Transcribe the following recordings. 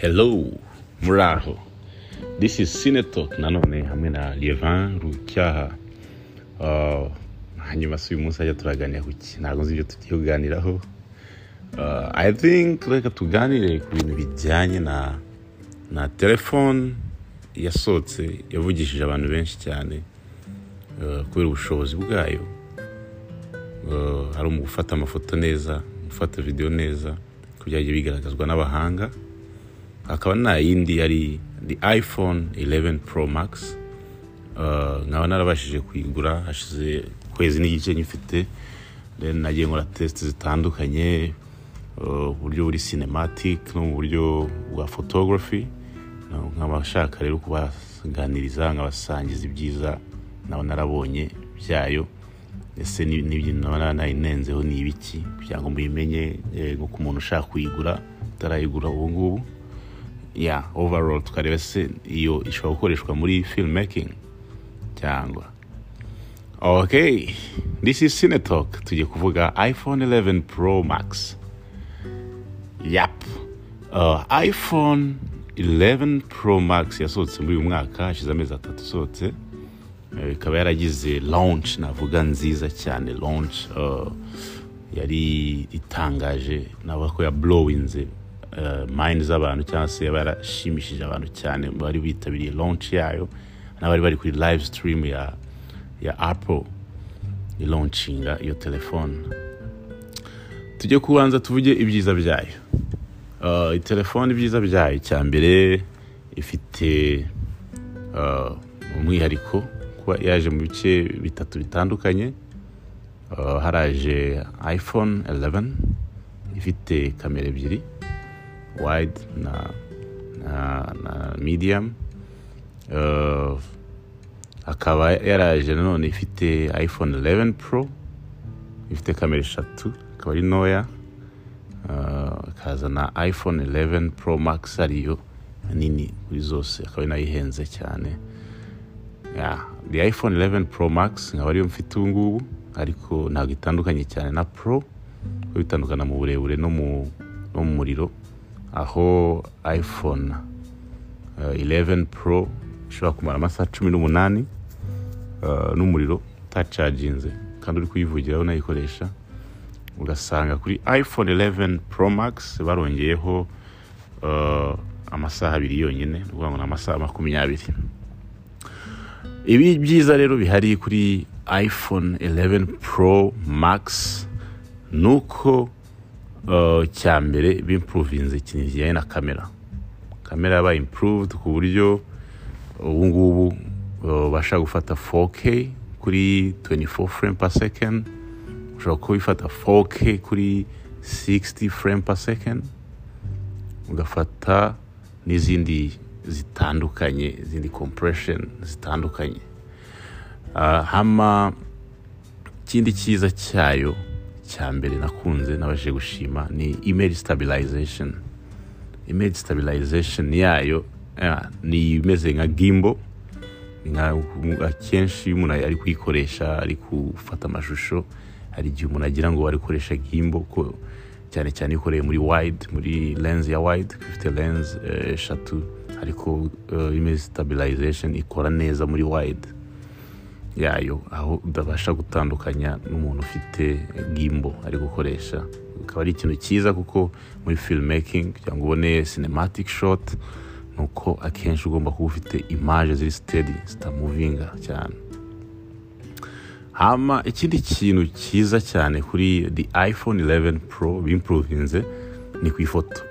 hello muraho. This is cinetalk nanone hamwe na lievan rucyaha Uh, hanyuma si uyu munsi ajya turaganira ku ntabwo nzi ibyo tugiye kuganiraho Uh, i think reka tuganire ku bintu bijyanye na na telefone yasohotse yavugishije abantu benshi cyane uh, kubera ubushobozi bwayo. Hari mu gufata amafoto neza gufata videwo neza ko byagiye bigaragazwa n'abahanga. Hakaba nta yindi yari iphone 11 pro max. Uh, nkaba narabashije kuyigura hashize ukwezi n'igice nyifite. Nagiye nkora test zitandukanye uh, uburyo buri cinematic no mu buryo bwa photography. Nkaba nshaka rero kubaganiriza nkabasangiza ibyiza naba narabonye byayo. Ese naba narayinenzeho ni ibiki? Kugira ngo mubimenye eh, nko ku muntu ushaka kuyigura utarayigura ubu ngubu. Ya overall tukareba se iyo ishobora gukoreshwa muri filmmaking cyangwa. Okay this is cinetalk. Tugiye kuvuga iphone 11 pro max. Yap. Uh, iphone 11 pro max yasohotse muri uyu mwaka hashize amezi atatu isohotse Eh, ikaba yaragize launch navuga nziza cyane launch uh, yari itangaje navuga ko yablowinze. Uh, mind z'abantu cyangwa se yaba yarashimishije abantu cyane bari bitabiriye launch yayo n'abari bari kuri live stream ya ya apple ilauncinga iyo telefone. Tujye kubanza tuvuge ibyiza byayo. Iyi telefone ibyiza byayo cya mbere ifite uh, umwihariko kuba yaje mu bice bitatu bitandukanye. Haraje iphone 11 ifite kamera ebyiri. Wide na, na, na medium. Uh, akaba yaraje nanone ifite iphone 11 pro ifite kamera eshatu akaba ari ntoya. Uh, ikaza na iphone 11 pro max ariyo nini kuri zose akaba ari na yo ihenze cyane. The iphone 11 pro max nkaba ariyo mfite ubu ngubu ariko ntabwo itandukanye cyane na pro kuko bitandukana mu burebure no mu muriro. Aho iphone uh, 11 pro ishobora kumara amasaha cumi n'umunani uh, n'umuriro utacaginze kandi uri kuyivugiraho unayikoresha ugasanga kuri iphone 11 pro max barongeyeho uh, amasaha abiri yonyine ni ukuvuga ngo ni amasaha makumyabiri. Ibi byiza rero bihari kuri iphone 11 pro max ni uko uh, cya mbere bimpuruvinze ikintu kijyanye na kamera. Kamera yabaye improved ku buryo ubu ngubu uh, bashaka gufata 4K kuri 24 frame per second ushobora kuba ifata 4K kuri 60 frame per second ugafata n'izindi zitandukanye izindi compression zitandukanye. Uh, hama ikindi cyiza cyayo cya mbere nakunze nabashije gushima ni image stabilization. Image stabilization yayo eh, ni imeze nka gimbo akenshi iyo umuntu ari kuyikoresha ari gufata amashusho hari igihe umuntu agira ngo ari gukoresha gimbo ko cyane cyane iyo ukoreye muri wide muri lens ya wide ifite lens eh, eshatu ariko uh, image stabilization ikora neza muri wide. Yayo aho udabasha gutandukanya n'umuntu ufite gimbo ari gukoresha. Bikaba ari ikintu cyiza kuko muri filmmaking kugira ngo ubone cinematic shot ni uko akenshi ugomba kuba ufite image ziri steady zitamuvinga cyane. Hama ikindi kintu cyiza cyane kuri the iphone 11 pro bimpuruvinze ni ku ifoto.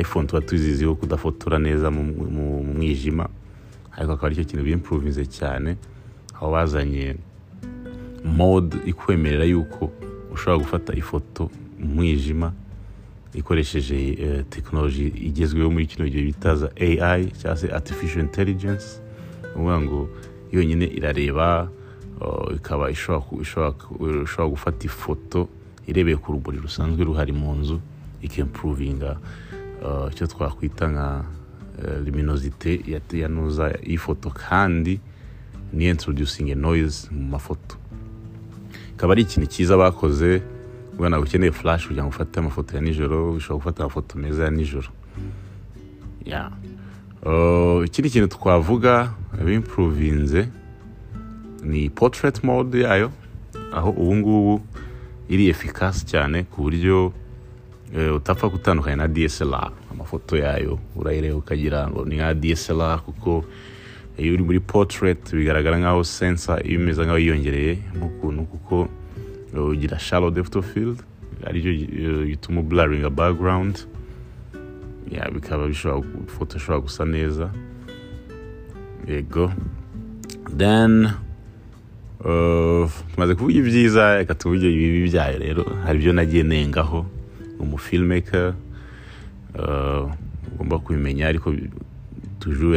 iphone tuba tuziziho kudafotora neza mu mwijima ariko akaba ari cyo kintu bimpuruvinze cyane. Aho bazanye mode ikwemerera yuko ushobora gufata ifoto mu mwijima ikoresheje eh, tekinoloji igezweho muri kino gihe bita za AI cyangwa se artificial intelligence. Ni ngo yonyine irareba uh, ikaba ishobora gufata ifoto irebeye ku rumuri rusanzwe ruhari mu nzu ikimpuruvinga uh, icyo twakwita nka uh, luminosite ya, ya nuza y'ifoto. Kandi ni introducing noise mu mafoto. Ikaba ari ikintu cyiza bakoze ubona ukeneye flash kugira ngo ufate amafoto ya nijoro ushobora gufata amafoto meza ya nijoro. Uh, ikindi kintu twavuga bimpuruvinze ni portrait mode yayo aho ubu ngubu iri efikasi cyane ku buryo eh, utapfa gutandukanya na DSLR amafoto yayo urayireba ukagira ngo ni nka DSLR kuko iyo uri muri portrait bigaragara nkaho sensor iba imeze nkaho yiyongereye nk'ukuntu kuko eh, ugira depth of field ari cyo eh, gituma blurringa background. Bikaba bishobora ifoto ishobora gusa neza. Yego. Then uh, tumaze kuvuga ibyiza reka tuvuge ibibi byayo rero. Hari ibyo nagiye nengaho umufilmmaker uh, ugomba kubimenya ariko tujuru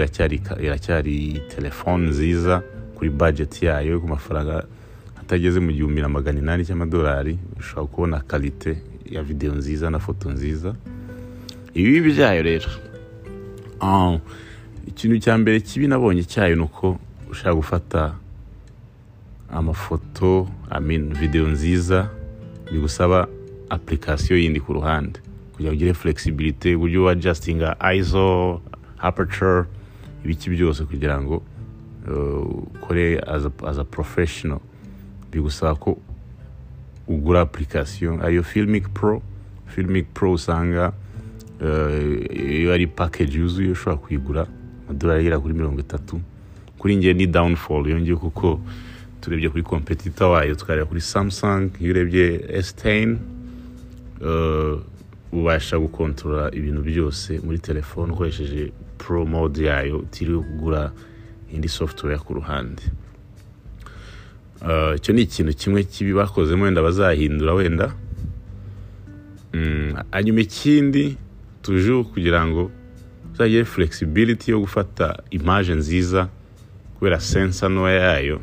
iracyari telefone nziza kuri budget yayo ku mafaranga atageze mu gihumbi na magana inani cy'amadolari ushobora kubona kalite ya videwo nziza na foto nziza. Ibibi byayo rero. Ah, ikintu cya mbere kibi nabonye cyayo ni uko ushaka gufata amafoto videwo nziza bigusaba application yindi ku ruhande. Kugira ngo ugire flexibility uburyo wa adjustinga iso aperture ibiki byose kugira ngo uh, ukore as a, as a professional. Bigusaba ko ugura application. Ariyo filmic pro? Filmic pro usanga uh, iyo ari package yuzuye ushobora kuyigura amadolari agera kuri mirongo itatu. Kuri njye ni downfall. Yongeye kuko turebye kuri competitor wayo tukareba kuri samsung iyo urebye s10 uh, ubasha gukontorora ibintu byose muri telefone ukoresheje pro mode yayo utiriwe kugura indi software ku ruhande. Uh, icyo ni ikintu kimwe kibi bakozemo wenda bazahindura wenda. Mm, hanyuma ikindi tuje kugira ngo uzagire flexibility yo gufata image nziza kubera sensa ntoya yayo.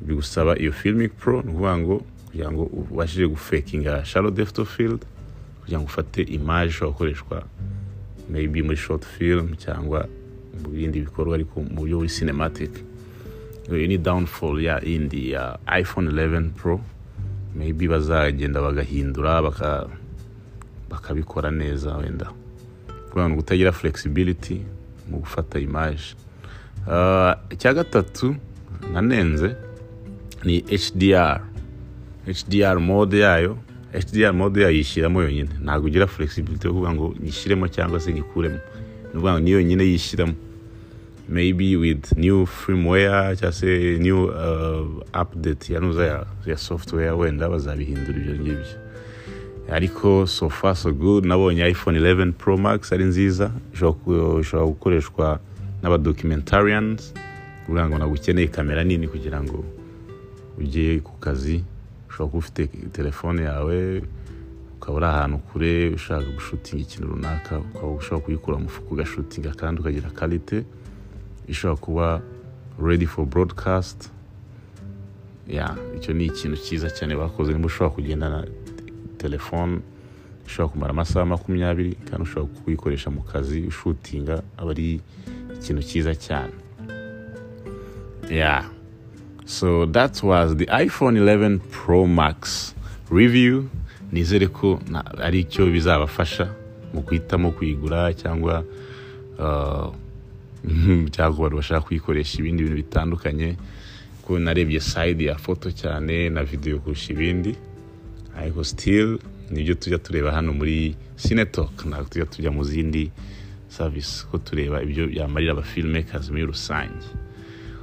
Bigusaba iyo filmic pro ni ukuvuga ngo kugira ngo ubashije gufekinga shallow depth of kugira ngo ufate image ishobora gukoreshwa maybe muri short film cyangwa mu bindi bikorwa ariko mu buryo buri cinematic. Iyo ni downfall ya indi ya iphone 11 pro. Maybe bazagenda bagahindura baka bakabikora neza wenda. Kugira ngo utagira flexibility mu gufata image. Uh, icya gatatu nanenze ni hdr hdr mode yayo hdr mode yayo yishyiramo yonyine. Ntabwo ugira flexibility yo kuvuga ngo nyishyiremo cyangwa se nyikuremo ni ukuvuga ngo ni yonyine yishyiramo. Maybe with new firmware cyangwa se new uh, update ya nuza ya, ya software wenda bazabihindura ibyo ngibyo. Ariko so far so good. Nabonye iphone 11 pro max ari nziza. Ishobora gukoreshwa n'abadocumentarians. Kugira ngo ntabwo ukeneye kamera nini kugira ngo ujye ku kazi. Ushobora kuba ufite telefone yawe ukaba uri ahantu kure ushaka gushutinga ikintu runaka ukaba ushobora kuyikura mu mufuka ugashutinga kandi ukagira karite ishobora kuba ready for broadcast. Icyo ni ikintu cyiza cyane bakoze niba ushobora kugendana telefone ishobora kumara amasaha makumyabiri kandi ushobora kuyikoresha mu kazi ushutinga aba ari ikintu cyiza cyane. So that was the iphone 11 pro max review. Nizere ko ari cyo bizabafasha mu guhitamo kuyigura cyangwa uh, cyangwa ku bantu bashaka kuyikoresha ibindi bintu bitandukanye. Ko narebye side ya foto cyane na video kurusha ibindi. Ariko still ni byo tujya tureba hano muri cinetalk ntabwo tujya tujya mu zindi service ko tureba ibyo byamarira aba filmmakers muri rusange.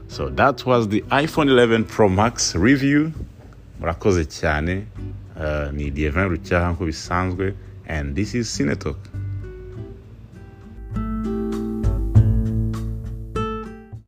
So that was the iphone 11 pro max review. Murakoze cyane uh, ni Lievin Rucyaha nk'uko bisanzwe and this is cinetalk